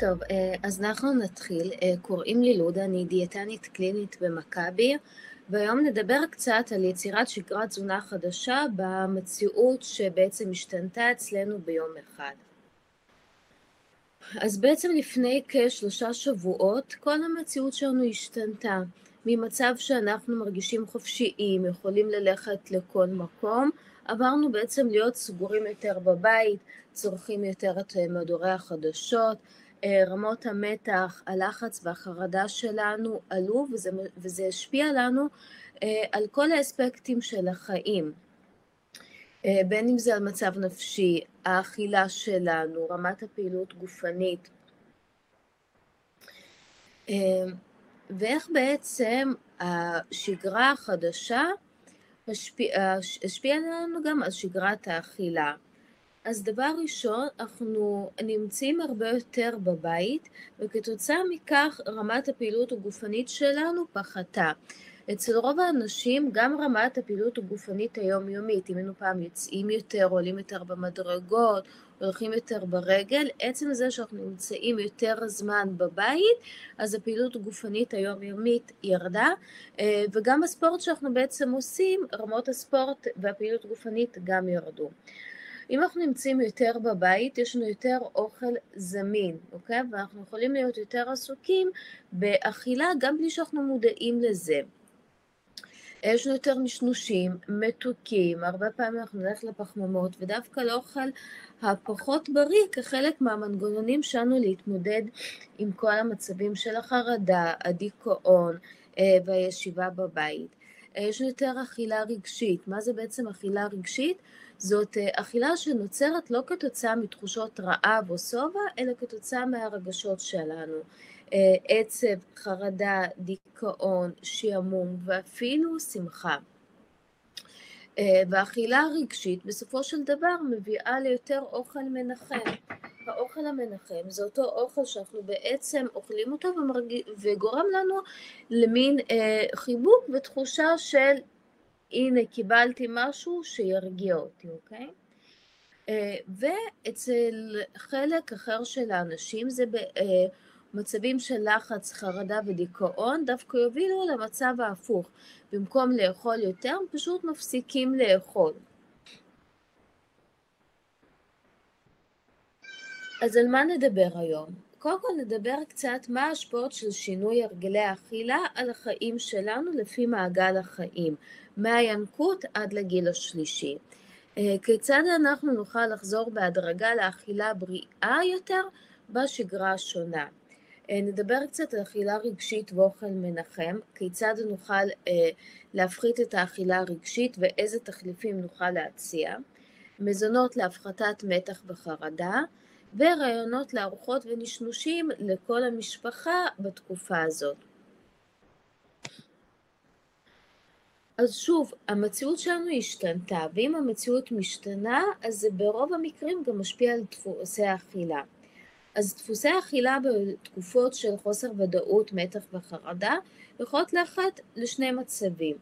טוב, אז אנחנו נתחיל. קוראים לי לודה, אני דיאטנית קלינית במכבי, והיום נדבר קצת על יצירת שגרת תזונה חדשה במציאות שבעצם השתנתה אצלנו ביום אחד. אז בעצם לפני כשלושה שבועות כל המציאות שלנו השתנתה. ממצב שאנחנו מרגישים חופשיים, יכולים ללכת לכל מקום, עברנו בעצם להיות סגורים יותר בבית, צורכים יותר את מדורי החדשות, אה, רמות המתח, הלחץ והחרדה שלנו עלו וזה, וזה השפיע לנו אה, על כל האספקטים של החיים. אה, בין אם זה על מצב נפשי, האכילה שלנו, רמת הפעילות גופנית. ואיך בעצם השגרה החדשה השפיעה השפיע לנו גם על שגרת האכילה. אז דבר ראשון, אנחנו נמצאים הרבה יותר בבית, וכתוצאה מכך רמת הפעילות הגופנית שלנו פחתה. אצל רוב האנשים גם רמת הפעילות הגופנית היומיומית, אם היינו פעם יוצאים יותר, עולים יותר במדרגות, הולכים יותר ברגל, עצם זה שאנחנו נמצאים יותר זמן בבית, אז הפעילות הגופנית היומיומית ירדה, אה, וגם הספורט שאנחנו בעצם עושים, רמות הספורט והפעילות הגופנית גם ירדו. אם אנחנו נמצאים יותר בבית, יש לנו יותר אוכל זמין, אוקיי? ואנחנו יכולים להיות יותר עסוקים באכילה גם בלי שאנחנו מודעים לזה. יש לנו יותר נשנושים, מתוקים, הרבה פעמים אנחנו נלך לפחממות, ודווקא לאוכל הפחות בריא כחלק מהמנגנונים שלנו להתמודד עם כל המצבים של החרדה, הדיכאון אה, והישיבה בבית. אה, יש לנו יותר אכילה רגשית. מה זה בעצם אכילה רגשית? זאת אה, אכילה שנוצרת לא כתוצאה מתחושות רעב או שובע, אלא כתוצאה מהרגשות שלנו. אה, עצב, חרדה, דיכאון, שעמום ואפילו שמחה. אה, והאכילה הרגשית בסופו של דבר מביאה ליותר אוכל מנחם. האוכל המנחם זה אותו אוכל שאנחנו בעצם אוכלים אותו ומרג... וגורם לנו למין אה, חיבוק ותחושה של הנה קיבלתי משהו שירגיע אותי, אוקיי? אה, ואצל חלק אחר של האנשים זה במצבים אה, של לחץ, חרדה ודיכאון דווקא יובילו למצב ההפוך. במקום לאכול יותר, פשוט מפסיקים לאכול. אז על מה נדבר היום? קודם כל נדבר קצת מה ההשפעות של שינוי הרגלי האכילה על החיים שלנו לפי מעגל החיים, מהינקות עד לגיל השלישי. אה, כיצד אנחנו נוכל לחזור בהדרגה לאכילה בריאה יותר בשגרה השונה. אה, נדבר קצת על אכילה רגשית ואוכל מנחם, כיצד נוכל אה, להפחית את האכילה הרגשית ואיזה תחליפים נוכל להציע, מזונות להפחתת מתח וחרדה, ורעיונות לארוחות ונשנושים לכל המשפחה בתקופה הזאת. אז שוב, המציאות שלנו השתנתה, ואם המציאות משתנה, אז זה ברוב המקרים גם משפיע על דפוסי האכילה. אז דפוסי האכילה בתקופות של חוסר ודאות, מתח וחרדה יכולות לאחת לשני מצבים.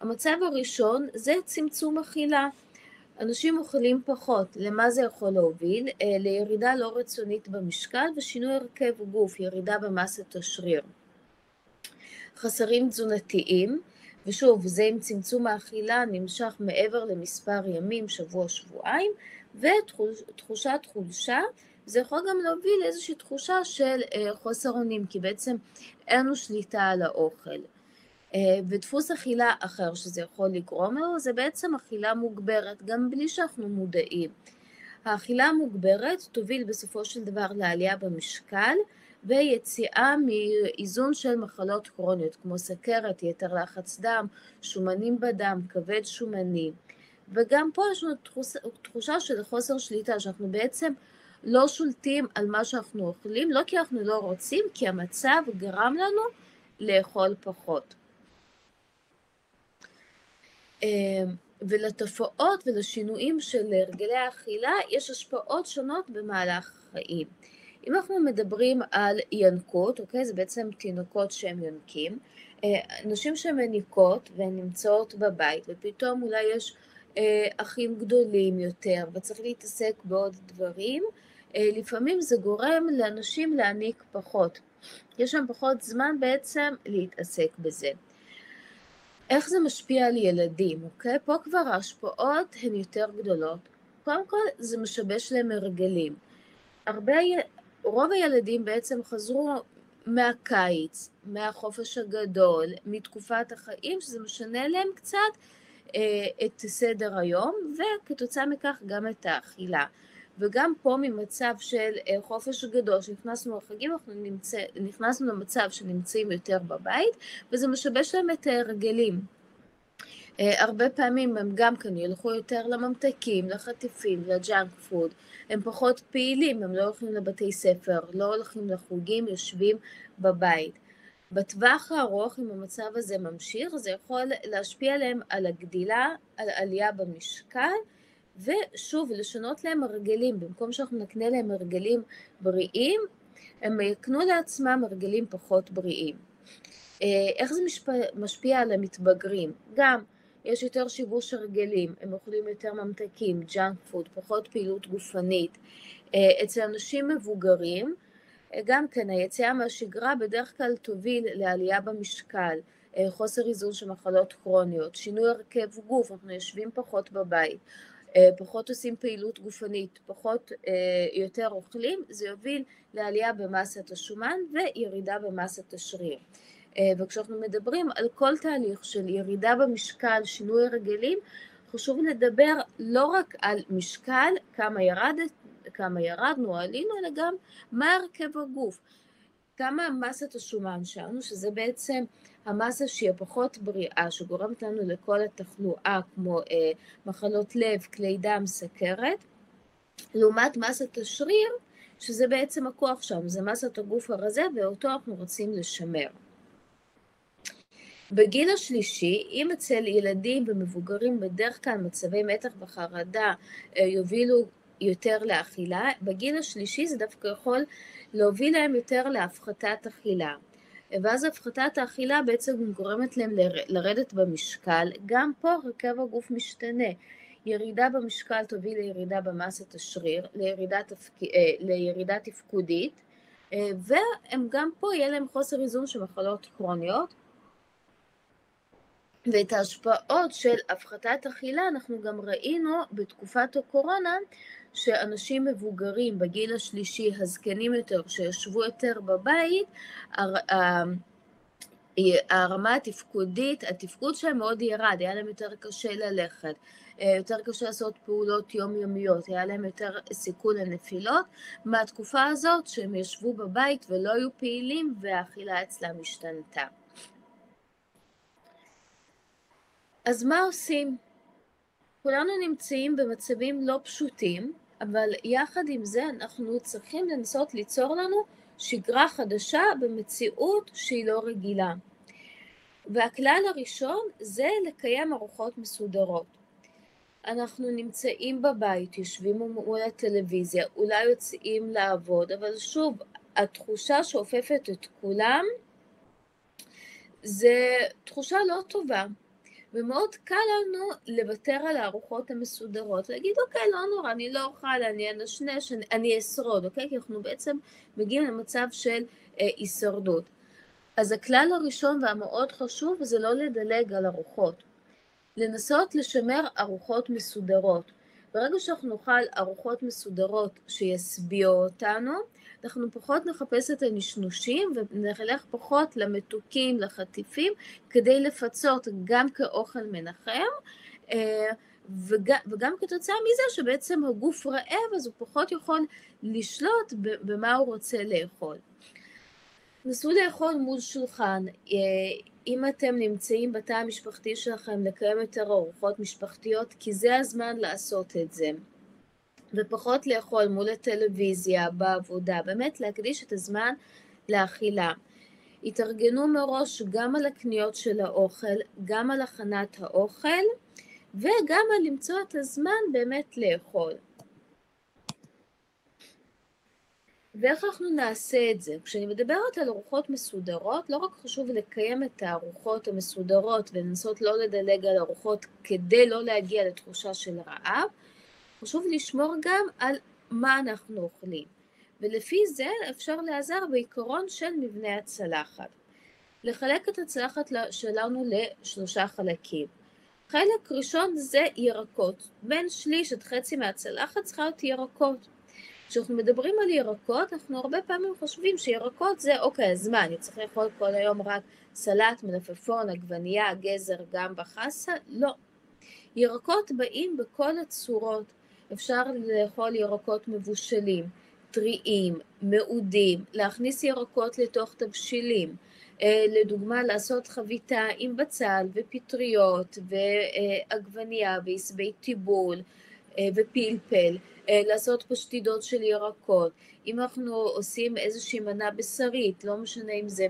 המצב הראשון זה צמצום אכילה. אנשים אוכלים פחות, למה זה יכול להוביל? אה, לירידה לא רצונית במשקל ושינוי הרכב גוף, ירידה במסת השריר. חסרים תזונתיים, ושוב, זה עם צמצום האכילה נמשך מעבר למספר ימים, שבוע, שבועיים, ותחושת חולשה, זה יכול גם להוביל לאיזושהי תחושה של אה, חוסר אונים, כי בעצם אין לנו שליטה על האוכל. אה, ודפוס אכילה אחר שזה יכול לגרום לו, זה בעצם אכילה מוגברת, גם בלי שאנחנו מודעים. האכילה המוגברת תוביל בסופו של דבר לעלייה במשקל ויציאה מאיזון של מחלות כרוניות כמו סכרת, יתר לחץ דם, שומנים בדם, כבד שומני וגם פה יש לנו תחושה של חוסר שליטה שאנחנו בעצם לא שולטים על מה שאנחנו אוכלים, לא כי אנחנו לא רוצים, כי המצב גרם לנו לאכול פחות. אמ, ולתופעות ולשינויים של הרגלי האכילה יש השפעות שונות במהלך החיים. אם אנחנו מדברים על ינקות, אוקיי? זה בעצם תינוקות שהם יונקים. אה, נשים שמניקות והן נמצאות בבית ופתאום אולי יש אה, אחים גדולים יותר וצריך להתעסק בעוד דברים, לפעמים זה גורם לאנשים להעניק פחות. יש שם פחות זמן בעצם להתעסק בזה. איך זה משפיע על ילדים, אוקיי? פה כבר ההשפעות הן יותר גדולות. קודם כל זה משבש להם הרגלים. הרבה, רוב הילדים בעצם חזרו מהקיץ, מהחופש הגדול, מתקופת החיים, שזה משנה להם קצת אה, את סדר היום, וכתוצאה מכך גם את האכילה. וגם פה ממצב של אה, חופש גדול, שנכנסנו לחגים, אנחנו נמצא, נכנסנו למצב שנמצאים יותר בבית, וזה משבש להם את ההרגלים. אה, הרבה פעמים הם גם כן ילכו יותר לממתקים, לחטיפים, ל junk food, הם פחות פעילים, הם לא הולכים לבתי ספר, לא הולכים לחוגים, יושבים בבית. בטווח הארוך, אם המצב הזה ממשיך, זה יכול להשפיע עליהם על הגדילה, על עלייה במשקל, ושוב, לשנות להם הרגלים, במקום שאנחנו נקנה להם הרגלים בריאים, הם יקנו לעצמם הרגלים פחות בריאים. אה, איך זה משפיע על המתבגרים? גם יש יותר שיבוש הרגלים, הם אוכלים יותר ממתקים, junk food, פחות פעילות גופנית. אה, אצל אנשים מבוגרים, אה, גם כן היציאה מהשגרה בדרך כלל תוביל לעלייה במשקל, חוסר איזון של מחלות כרוניות, שינוי הרכב גוף, אנחנו יושבים פחות בבית, אה, פחות עושים פעילות גופנית, פחות, אה, יותר אוכלים, זה יוביל לעלייה במסת השומן וירידה במסת השריר. אה, וכשאנחנו מדברים על כל תהליך של ירידה במשקל, שינוי הרגלים, חשוב לדבר לא רק על משקל, כמה, ירדת, כמה ירדנו, עלינו, אלא גם מה הרכב הגוף. כמה מסת השומן שלנו, שזה בעצם המסה שהיא הפחות בריאה, שגורמת לנו לכל התחלואה, כמו אה, מחלות לב, כלי דם, סכרת, לעומת מסת השריר, שזה בעצם הכוח שם, זה מסת הגוף הרזה, ואותו אנחנו רוצים לשמר. בגיל השלישי, אם אצל ילדים ומבוגרים בדרך כלל מצבי מתח וחרדה אה, יובילו יותר לאכילה, בגיל השלישי זה דווקא יכול להוביל להם יותר להפחתת אכילה. ואז הפחתת האכילה בעצם גורמת להם לרדת במשקל, גם פה הרכב הגוף משתנה. ירידה במשקל תוביל לירידה במסת השריר, לירידה, תפק... אה, לירידה תפקודית, אה, והם גם פה יהיה להם חוסר איזון של מחלות קרוניות, ואת ההשפעות של הפחתת אכילה אנחנו גם ראינו בתקופת הקורונה שאנשים מבוגרים בגיל השלישי, הזקנים יותר, שישבו יותר בבית, הרמה התפקודית, התפקוד שלהם מאוד ירד, היה להם יותר קשה ללכת, יותר קשה לעשות פעולות יומיומיות, היה להם יותר סיכון לנפילות, מהתקופה הזאת שהם ישבו בבית ולא היו פעילים והאכילה אצלם השתנתה. אז מה עושים? כולנו נמצאים במצבים לא פשוטים, אבל יחד עם זה אנחנו צריכים לנסות ליצור לנו שגרה חדשה במציאות שהיא לא רגילה. והכלל הראשון זה לקיים ארוחות מסודרות. אנחנו נמצאים בבית, יושבים מול הטלוויזיה, אולי יוצאים לעבוד, אבל שוב, התחושה שאופפת את כולם זה תחושה לא טובה. ומאוד קל לנו לוותר על הארוחות המסודרות, להגיד אוקיי לא נורא, אני לא אוכל, אני אנשנש, אני, אני אשרוד, אוקיי? כי אנחנו בעצם מגיעים למצב של אה, הישרדות. אז הכלל הראשון והמאוד חשוב זה לא לדלג על ארוחות, לנסות לשמר ארוחות מסודרות. ברגע שאנחנו נאכל ארוחות מסודרות שישביעו אותנו, אנחנו פחות נחפש את הנשנושים ונלך פחות למתוקים, לחטיפים, כדי לפצות גם כאוכל מנחם. אה, וגם, וגם כתוצאה מזה שבעצם הגוף רעב אז הוא פחות יכול לשלוט במה הוא רוצה לאכול. נסו לאכול מול שולחן, אה, אם אתם נמצאים בתא המשפחתי שלכם לקיים יותר ארוחות משפחתיות כי זה הזמן לעשות את זה. ופחות לאכול מול הטלוויזיה, בעבודה, באמת להקדיש את הזמן לאכילה. התארגנו מראש גם על הקניות של האוכל, גם על הכנת האוכל, וגם על למצוא את הזמן באמת לאכול. ואיך אנחנו נעשה את זה? כשאני מדברת על ארוחות מסודרות, לא רק חשוב לקיים את הארוחות המסודרות ולנסות לא לדלג על ארוחות כדי לא להגיע לתחושה של רעב, חשוב לשמור גם על מה אנחנו אוכלים. ולפי זה אפשר להיעזר בעיקרון של מבנה הצלחת. לחלק את הצלחת שלנו לשלושה חלקים. חלק ראשון זה ירקות, בין שליש עד חצי מהצלחת צריכה להיות ירקות. כשאנחנו מדברים על ירקות, אנחנו הרבה פעמים חושבים שירקות זה אוקיי, אז מה, אני צריך לאכול כל היום רק סלט, מלפפון, עגבנייה, גזר, גם בחסה? לא. ירקות באים בכל הצורות. אפשר לאכול ירקות מבושלים, טריים, מעודים, להכניס ירקות לתוך תבשילים. אה, לדוגמה לעשות חביתה עם בצל ופטריות ועגבנייה ועשבי טיבול אה, ופלפל, אה, לעשות פשטידות של ירקות. אם אנחנו עושים איזושהי מנה בשרית, לא משנה אם זה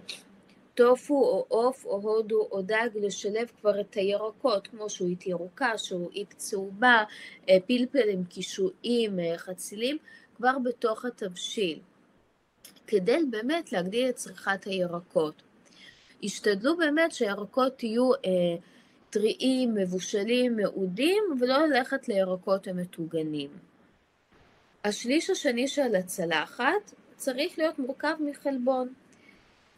טופו או עוף או הודו או דג, לשלב כבר את הירקות, כמו שועית ירוקה, שועית צהובה, פלפל עם קישואים, חצילים, כבר בתוך התבשיל, כדי באמת להגדיל את צריכת הירקות. השתדלו באמת שהירקות יהיו אה, טריים, מבושלים, מעודים, ולא ללכת לירקות המטוגנים. השליש השני של הצלחת צריך להיות מורכב מחלבון.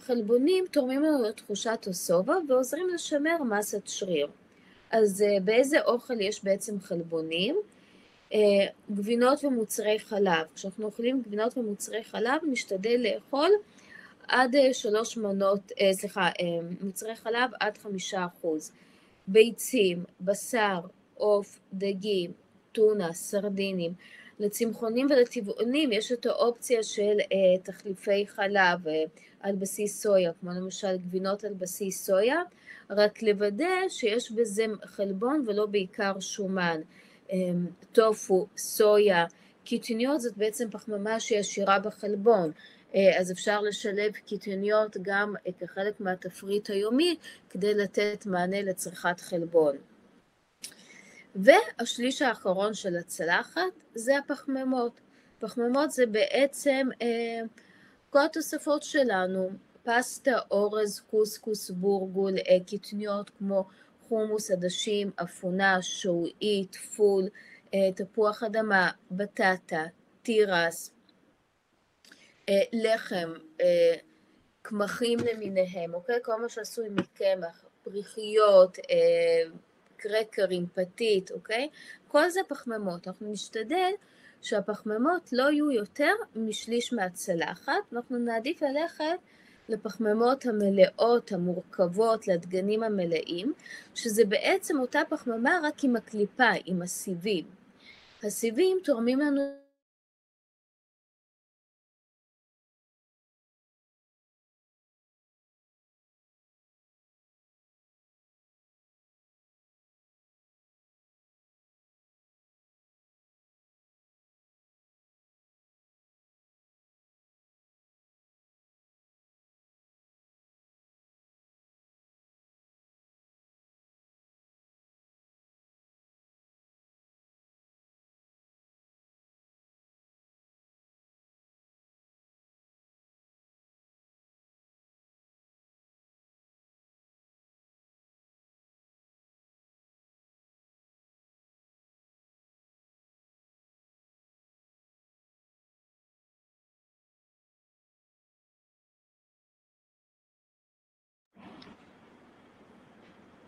חלבונים תורמים לנו לתחושת השובע ועוזרים לשמר מסת שריר. אז אה, באיזה אוכל יש בעצם חלבונים? אה, גבינות ומוצרי חלב. כשאנחנו אוכלים גבינות ומוצרי חלב נשתדל לאכול עד אה, שלוש מנות, סליחה, מוצרי חלב עד חמישה אחוז, ביצים, בשר, עוף, דגים, טונה, סרדינים. לצמחונים ולטבעונים יש את האופציה של אה, תחליפי חלב אה, על בסיס סויה, כמו למשל גבינות על בסיס סויה, רק לוודא שיש בזה חלבון ולא בעיקר שומן. אה, טופו, סויה, קיטוניות זאת בעצם פחמימה שהיא עשירה בחלבון. אה, אז אפשר לשלב קיטוניות גם כחלק מהתפריט היומי כדי לתת מענה לצריכת חלבון. והשליש האחרון של הצלחת זה הפחמימות. פחמימות זה בעצם אה, כל התוספות שלנו, פסטה, אורז, קוסקוס, בורגול, אה, קיטוניות כמו חומוס, עדשים, אפונה, שועית, פול, אה, תפוח אדמה, בטטה, תירס, אה, לחם, אה, קמחים למיניהם, אוקיי? כל מה שעשוי מקמח, פריחיות, אה, קרקרים, פתית, אוקיי? כל זה פחמימות. אנחנו נשתדל שהפחמימות לא יהיו יותר משליש מהצלחת, ואנחנו נעדיף ללכת לפחמימות המלאות, המורכבות, לדגנים המלאים, שזה בעצם אותה פחמימה רק עם הקליפה, עם הסיבים. הסיבים תורמים לנו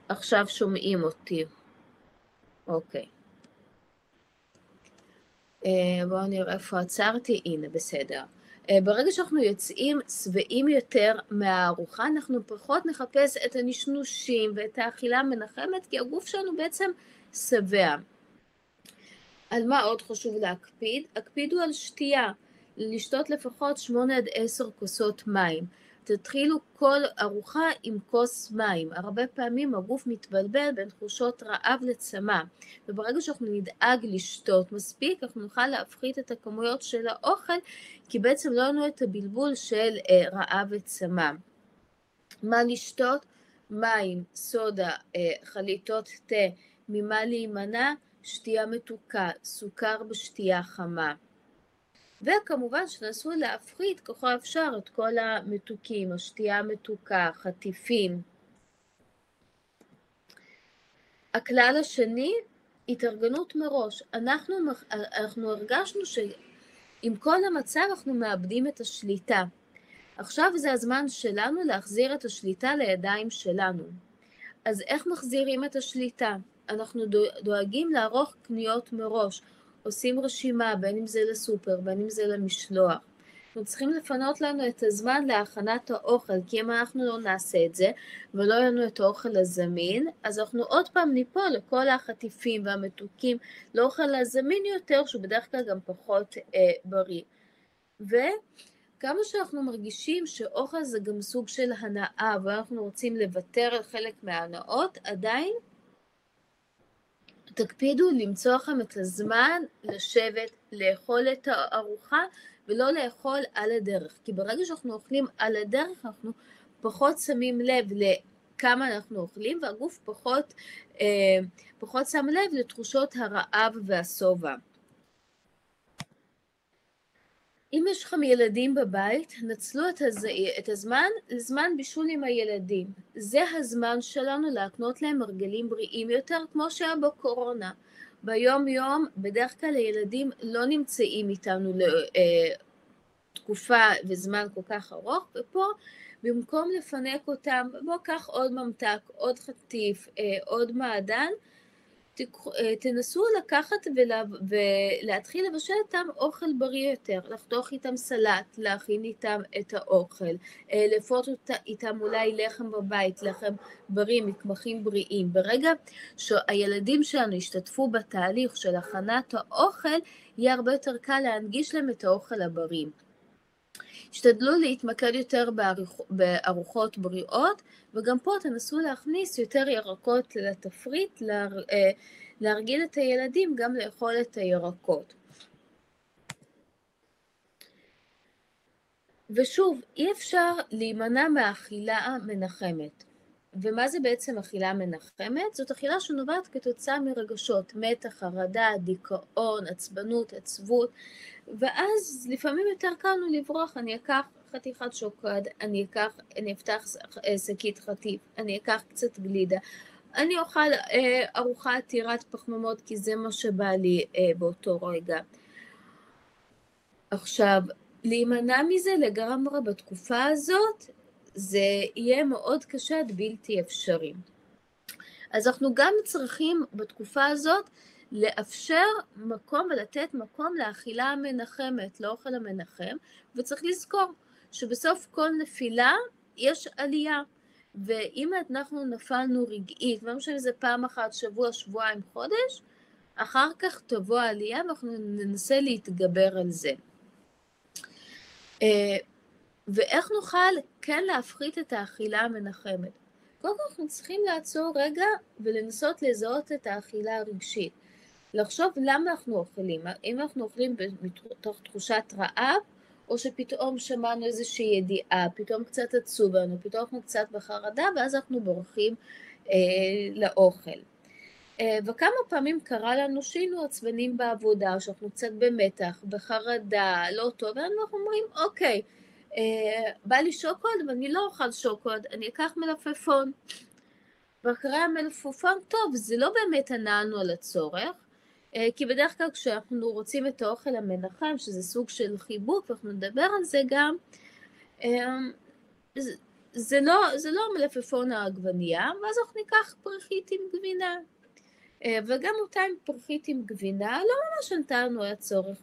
עכשיו שומעים אותי. אוקיי. אה, בואו נראה איפה עצרתי, הנה בסדר. אה, ברגע שאנחנו יוצאים שבעים יותר מהארוחה, אנחנו פחות נחפש את הנשנושים ואת האכילה המנחמת, כי הגוף שלנו בעצם שבע. על מה עוד חשוב להקפיד? הקפידו על שתייה, לשתות לפחות שמונה עד עשר כוסות מים. תתחילו כל ארוחה עם כוס מים. הרבה פעמים הגוף מתבלבל בין תחושות רעב לצמא, וברגע שאנחנו נדאג לשתות מספיק, אנחנו נוכל להפחית את הכמויות של האוכל, כי בעצם לא לנו את הבלבול של אה, רעב וצמא. מה לשתות? מים, סודה, אה, חליטות תה, ממה להימנע? שתייה מתוקה, סוכר בשתייה חמה. וכמובן שנסו להפחית ככל האפשר את כל המתוקים, השתייה המתוקה, חטיפים. הכלל השני, התארגנות מראש. אנחנו, אנחנו הרגשנו עם כל המצב אנחנו מאבדים את השליטה. עכשיו זה הזמן שלנו להחזיר את השליטה לידיים שלנו. אז איך מחזירים את השליטה? אנחנו דואגים לערוך קניות מראש, עושים רשימה, בין אם זה לסופר, בין אם זה למשלוח. אנחנו צריכים לפנות לנו את הזמן להכנת האוכל, כי אם אנחנו לא נעשה את זה, ולא יהיה לנו את האוכל הזמין, אז אנחנו עוד פעם ניפול לכל החטיפים והמתוקים, לאוכל הזמין יותר, שהוא בדרך כלל גם פחות אה, בריא. וכמה שאנחנו מרגישים שאוכל זה גם סוג של הנאה, ואנחנו רוצים לוותר על חלק מההנאות, עדיין תקפידו למצוא לכם את הזמן לשבת, לאכול את הארוחה ולא לאכול על הדרך. כי ברגע שאנחנו אוכלים על הדרך, אנחנו פחות שמים לב לכמה אנחנו אוכלים, והגוף פחות, אה, פחות שם לב לתחושות הרעב והשובע. אם יש לכם ילדים בבית, נצלו את, הז... את הזמן לזמן בישול עם הילדים. זה הזמן שלנו להקנות להם הרגלים בריאים יותר, כמו שהיה בקורונה. ביום יום בדרך כלל הילדים לא נמצאים איתנו לתקופה אה, וזמן כל כך ארוך, ופה במקום לפנק אותם, בוא קח עוד ממתק, עוד חטיף, אה, עוד מעדן, תנסו לקחת ולה, ולהתחיל לבשל איתם אוכל בריא יותר, לחתוך איתם סלט, להכין איתם את האוכל, אה, לפות איתם אולי לחם בבית, לחם בריא, מקמחים בריאים. ברגע שהילדים שלנו ישתתפו בתהליך של הכנת האוכל, יהיה הרבה יותר קל להנגיש להם את האוכל הבריא. השתדלו להתמקד יותר בארוחות בריאות, וגם פה תנסו להכניס יותר ירקות לתפריט, אה, להרגיל את הילדים גם לאכול את הירקות. ושוב, אי אפשר להימנע מהאכילה מנחמת. ומה זה בעצם אכילה מנחמת? זאת אכילה שנובעת כתוצאה מרגשות, מתח, חרדה, דיכאון, עצבנות, עצבות, ואז לפעמים יותר קל לנו לברוח, אני אקח חתיכת שוקולד, אני אקח, אני אפתח שקית חטיף, אני אקח קצת גלידה, אני אוכל אה, ארוחה עתירת פחמימות כי זה מה שבא לי אה, באותו רגע. עכשיו, להימנע מזה לגמרי בתקופה הזאת, זה יהיה מאוד קשה עד בלתי אפשרי. אז אנחנו גם צריכים בתקופה הזאת לאפשר מקום ולתת מקום לאכילה המנחמת, לאוכל המנחם, וצריך לזכור שבסוף כל נפילה יש עלייה. ואם אנחנו נפלנו רגעית, לא משנה זה פעם אחת, שבוע, שבועיים, חודש, אחר כך תבוא העלייה ואנחנו ננסה להתגבר על זה. ואיך נוכל כן להפחית את האכילה המנחמת? קודם כל אנחנו צריכים לעצור רגע ולנסות לזהות את האכילה הרגשית. לחשוב למה אנחנו אוכלים, אם אנחנו אוכלים מתוך תחושת רעב, או שפתאום שמענו איזושהי ידיעה, פתאום קצת עצוב לנו, פתאום אנחנו קצת בחרדה, ואז אנחנו בורחים אה, לאוכל. אה, וכמה פעמים קרה לנו שהיינו עצבנים בעבודה, שאנחנו קצת במתח, בחרדה, לא טוב, ואנחנו אומרים, אוקיי, בא לי שוקולד ואני לא אוכל שוקולד, אני אקח מלפפון. ואחרי המלפפון, טוב, זה לא באמת ענה לנו על הצורך, אה, כי בדרך כלל כשאנחנו רוצים את האוכל המנחם, שזה סוג של חיבוק, ואנחנו נדבר על זה גם, אה, זה לא, זה לא מלפפון ועגבנייה, ואז אנחנו ניקח פריכית עם גבינה. אה, וגם אותה עם פריכית עם גבינה, לא ממש על הצורך.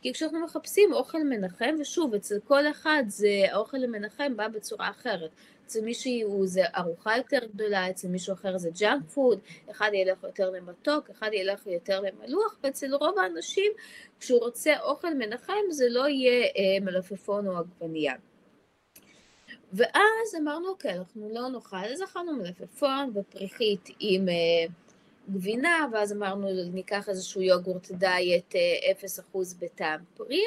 כי כשאנחנו מחפשים אוכל מנחם, ושוב, אצל כל אחד זה, האוכל המנחם בא בצורה אחרת. אצל מישהו זה ארוחה יותר גדולה, אצל מישהו אחר זה junk food, אחד ילך יותר למתוק, אחד ילך יותר למלוח, ואצל רוב האנשים כשהוא רוצה אוכל מנחם זה לא יהיה אה, מלפפון או עגבנייה. ואז אמרנו, אוקיי, אנחנו לא נאכל, אז אכלנו מלפפון ופריחית עם אה, גבינה, ואז אמרנו, ניקח איזשהו יוגורט דיאט אה, 0% בטעם פרי,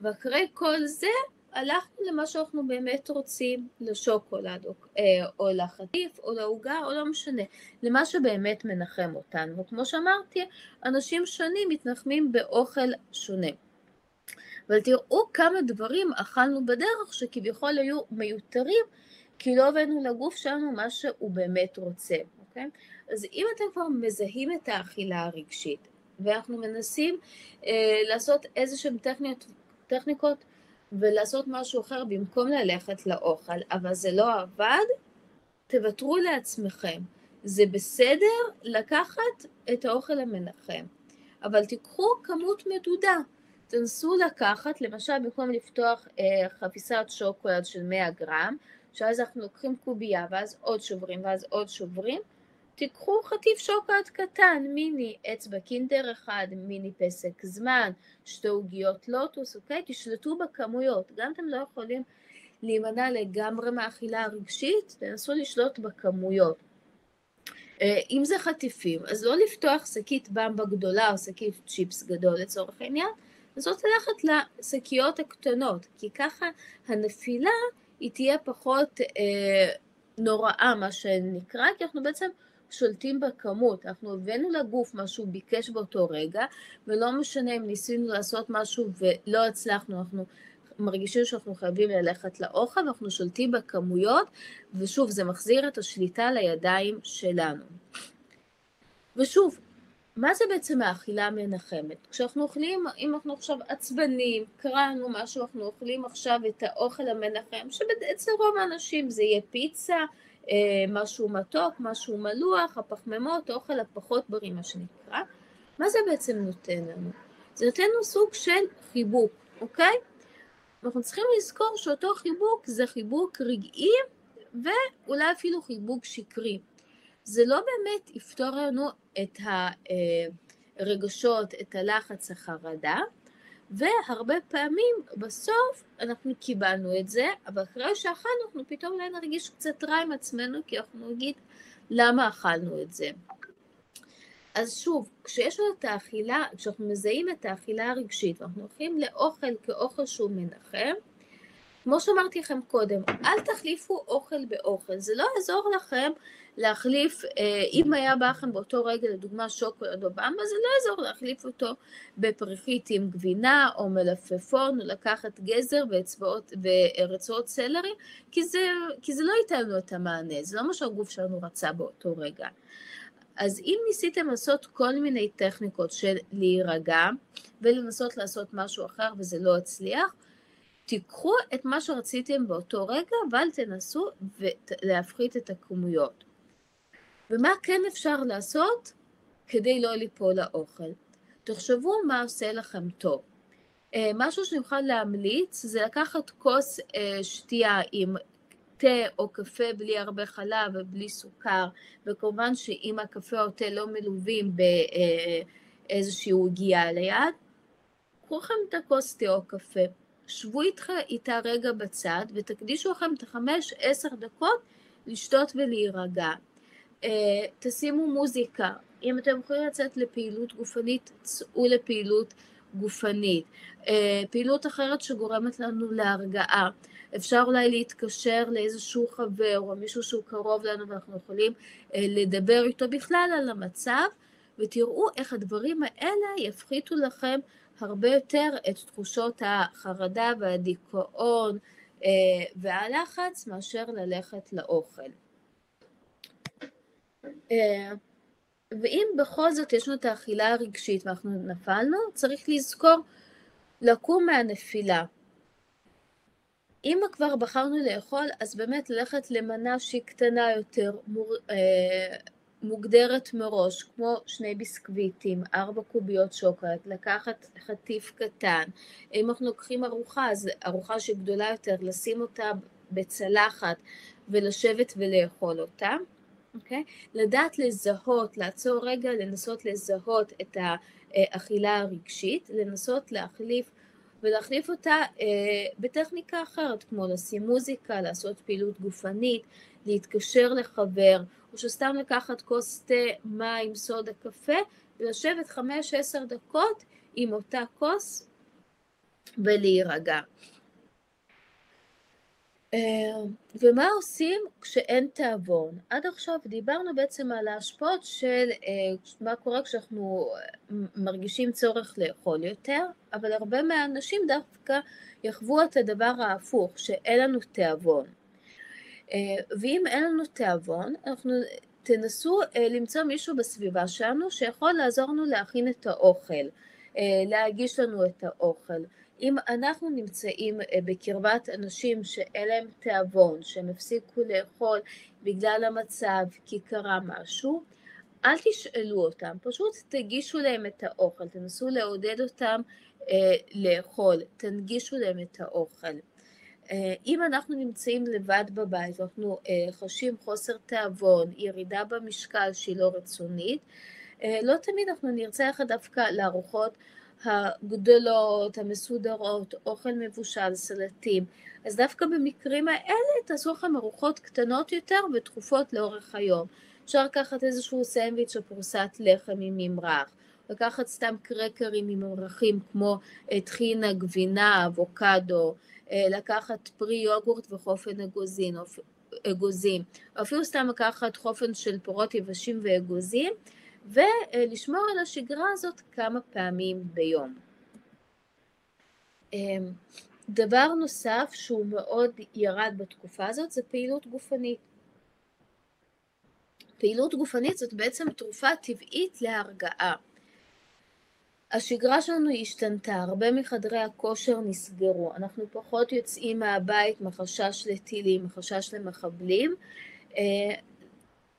ואחרי כל זה הלכנו למה שאנחנו באמת רוצים, לשוקולד או, אה, או לחטיף או לעוגה או לא משנה, למה שבאמת מנחם אותנו. וכמו שאמרתי, אנשים שונים מתנחמים באוכל שונה. אבל תראו כמה דברים אכלנו בדרך שכביכול היו מיותרים, כי לא הבאנו לגוף שלנו מה שהוא באמת רוצה, אוקיי? אז אם אתם כבר מזהים את האכילה הרגשית, ואנחנו מנסים אה, לעשות איזה שהן טכניקות, טכניקות ולעשות משהו אחר במקום ללכת לאוכל, אבל זה לא עבד, תוותרו לעצמכם. זה בסדר לקחת את האוכל המנחם, אבל תיקחו כמות מדודה. תנסו לקחת, למשל במקום לפתוח אה, חפיסת שוקולד של 100 גרם, שאז אנחנו לוקחים קובייה ואז עוד שוברים ואז עוד שוברים, תיקחו חטיף שוקולד קטן, מיני אצבע קינדר אחד, מיני פסק זמן, שתי עוגיות לוטוס, אוקיי? תשלטו בכמויות. גם אתם לא יכולים להימנע לגמרי מהאכילה הרגשית, תנסו לשלוט בכמויות. אה, אם זה חטיפים, אז לא לפתוח שקית במבה גדולה או שקית צ'יפס גדול לצורך העניין, לנסות ללכת לשקיות הקטנות, כי ככה הנפילה היא תהיה פחות אה, נוראה, מה שנקרא, כי אנחנו בעצם שולטים בכמות, אנחנו הבאנו לגוף מה שהוא ביקש באותו רגע, ולא משנה אם ניסינו לעשות משהו ולא הצלחנו, אנחנו מרגישים שאנחנו חייבים ללכת לאוכל, ואנחנו שולטים בכמויות, ושוב, זה מחזיר את השליטה לידיים שלנו. ושוב, מה זה בעצם האכילה המנחמת? כשאנחנו אוכלים, אם אנחנו עכשיו עצבנים, קראנו משהו, אנחנו אוכלים עכשיו את האוכל המנחם, שאצל רוב האנשים זה יהיה פיצה, משהו מתוק, משהו מלוח, הפחמימות, האוכל הפחות בריא מה שנקרא. מה זה בעצם נותן לנו? זה נותן לנו סוג של חיבוק, אוקיי? אנחנו צריכים לזכור שאותו חיבוק זה חיבוק רגעי ואולי אפילו חיבוק שקרי. זה לא באמת יפתור לנו את הרגשות, את הלחץ, החרדה, והרבה פעמים בסוף אנחנו קיבלנו את זה, אבל אחרי שאכלנו אנחנו פתאום אולי נרגיש קצת רע עם עצמנו, כי אנחנו נגיד למה אכלנו את זה. אז שוב, כשיש לנו את האכילה, כשאנחנו מזהים את האכילה הרגשית ואנחנו הולכים לאוכל כאוכל שהוא מנחם, כמו שאמרתי לכם קודם, אל תחליפו אוכל באוכל, זה לא יעזור לכם להחליף, אה, אם היה בא לכם באותו רגע לדוגמה שוקולד או במבה, זה לא יעזור להחליף אותו בפריחית עם גבינה או מלפפון, או לקחת גזר ואצבעות ורצועות סלרי, כי זה, כי זה לא ייתן לנו את המענה, זה לא מה שהגוף שלנו רצה באותו רגע. אז אם ניסיתם לעשות כל מיני טכניקות של להירגע ולנסות לעשות משהו אחר וזה לא הצליח, תיקחו את מה שרציתם באותו רגע, אבל תנסו להפחית את הכמויות. ומה כן אפשר לעשות כדי לא ליפול לאוכל? תחשבו מה עושה לכם טוב. אה, משהו שאני יכולה להמליץ זה לקחת כוס אה, שתייה עם תה או קפה בלי הרבה חלב ובלי סוכר, וכמובן שאם הקפה או תה לא מלווים באיזושהי עוגייה ליד, קחו לכם את הכוס תה או קפה, שבו איתך, איתה רגע בצד ותקדישו לכם את החמש עשר דקות לשתות ולהירגע. אה, תשימו מוזיקה, אם אתם יכולים לצאת לפעילות גופנית, צאו לפעילות גופנית. אה, פעילות אחרת שגורמת לנו להרגעה. אפשר אולי להתקשר לאיזשהו חבר או מישהו שהוא קרוב לנו ואנחנו יכולים אה, לדבר איתו בכלל על המצב ותראו איך הדברים האלה יפחיתו לכם הרבה יותר את תחושות החרדה והדיכאון והלחץ מאשר ללכת לאוכל. אה, ואם בכל זאת יש לנו את האכילה הרגשית ואנחנו נפלנו, צריך לזכור לקום מהנפילה. אם כבר בחרנו לאכול, אז באמת ללכת למנה שהיא קטנה יותר, מור, אה, מוגדרת מראש, כמו שני ביסקוויטים, ארבע קוביות שוקולד, לקחת חטיף קטן. אם אנחנו לוקחים ארוחה, אז ארוחה שהיא גדולה יותר, לשים אותה בצלחת ולשבת ולאכול אותה. אוקיי? Okay? לדעת לזהות, לעצור רגע, לנסות לזהות את האכילה הרגשית, לנסות להחליף ולהחליף אותה אה, בטכניקה אחרת, כמו לשים מוזיקה, לעשות פעילות גופנית, להתקשר לחבר, או שסתם לקחת כוס תה, מים, סודה, קפה, ולשבת חמש עשר דקות עם אותה כוס ולהירגע. אה, ומה עושים כשאין תיאבון? עד עכשיו דיברנו בעצם על ההשפעות של אה, מה קורה כשאנחנו מרגישים צורך לאכול יותר, אבל הרבה מהאנשים דווקא יחוו את הדבר ההפוך, שאין לנו תיאבון. אה, ואם אין לנו תיאבון, אנחנו תנסו למצוא מישהו בסביבה שלנו שיכול לעזור לנו להכין את האוכל, להגיש לנו את האוכל. אם אנחנו נמצאים בקרבת אנשים שאין להם תיאבון, שהם הפסיקו לאכול בגלל המצב, כי קרה משהו, אל תשאלו אותם, פשוט תגישו להם את האוכל, תנסו לעודד אותם אה, לאכול, תנגישו להם את האוכל. אה, אם אנחנו נמצאים לבד בבית, אנחנו אה, חשים חוסר תיאבון, ירידה במשקל שהיא לא רצונית, אה, לא תמיד אנחנו נרצה ללכת דווקא לארוחות הגדולות, המסודרות, אוכל מבושל, סלטים. אז דווקא במקרים האלה תעשו לכם ארוחות קטנות יותר ותכופות לאורך היום. אפשר לקחת איזשהו סנדוויץ' או פרוסת לחם עם ממרח, לקחת סתם קרקרים עם ממרחים כמו טחינה, גבינה, אבוקדו, אה, לקחת פרי יוגורט וחופן אגוזים, או אפילו סתם לקחת חופן של פירות יבשים ואגוזים, ולשמור על השגרה הזאת כמה פעמים ביום. אמ, דבר נוסף שהוא מאוד ירד בתקופה הזאת זה פעילות גופנית. פעילות גופנית זאת בעצם תרופה טבעית להרגעה. השגרה שלנו השתנתה, הרבה מחדרי הכושר נסגרו, אנחנו פחות יוצאים מהבית מחשש לטילים, מחשש למחבלים, אה,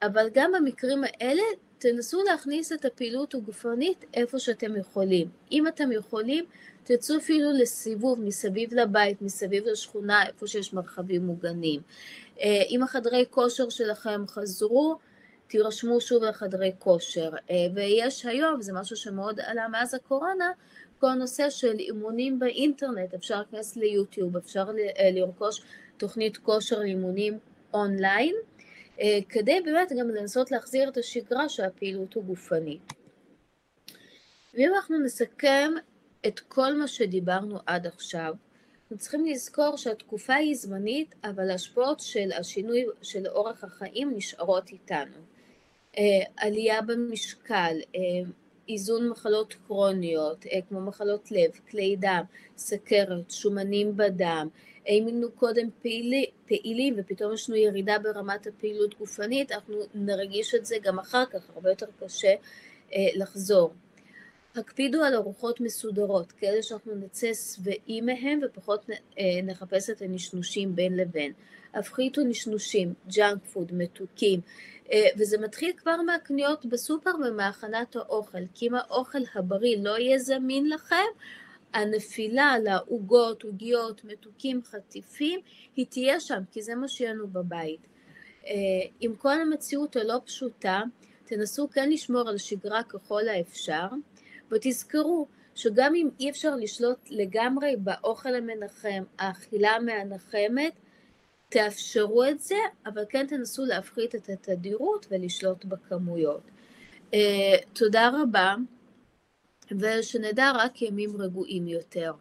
אבל גם במקרים האלה תנסו להכניס את הפעילות הגופנית איפה שאתם יכולים. אם אתם יכולים, תצאו אפילו לסיבוב מסביב לבית, מסביב לשכונה, איפה שיש מרחבים מוגנים. אה, אם החדרי כושר שלכם חזרו, תירשמו שוב לחדרי כושר. אה, ויש היום, זה משהו שמאוד עלה מאז הקורונה, כל הנושא של אימונים באינטרנט, אפשר להיכנס ליוטיוב, אפשר אה, לרכוש תוכנית כושר לאימונים אונליין, כדי באמת גם לנסות להחזיר את השגרה של הפעילות הגופנית. ואם אנחנו נסכם את כל מה שדיברנו עד עכשיו, אנחנו צריכים לזכור שהתקופה היא זמנית, אבל ההשפעות של השינוי של אורח החיים נשארות איתנו. אה, עלייה במשקל, אה, איזון מחלות קרוניות, כמו מחלות לב, כלי דם, סכרת, שומנים בדם, היינו קודם פעילי, פעילים ופתאום יש לנו ירידה ברמת הפעילות גופנית, אנחנו נרגיש את זה גם אחר כך, הרבה יותר קשה אה, לחזור. הקפידו על ארוחות מסודרות, כאלה שאנחנו נצא שבעים מהם ופחות אה, נחפש את הנשנושים בין לבין. הפחיתו נשנושים, junk food, מתוקים, אה, וזה מתחיל כבר מהקניות בסופר ומהכנת האוכל, כי אם האוכל הבריא לא יהיה זמין לכם, הנפילה לעוגות, עוגיות, מתוקים, חטיפים, היא תהיה שם, כי זה מה שיהיה לנו בבית. אה, עם כל המציאות הלא פשוטה, תנסו כן לשמור על שגרה ככל האפשר, ותזכרו שגם אם אי אפשר לשלוט לגמרי באוכל המנחם, האכילה המנחמת, תאפשרו את זה, אבל כן תנסו להפחית את התדירות ולשלוט בכמויות. Uh, תודה רבה. ושנדע רק ימים רגועים יותר.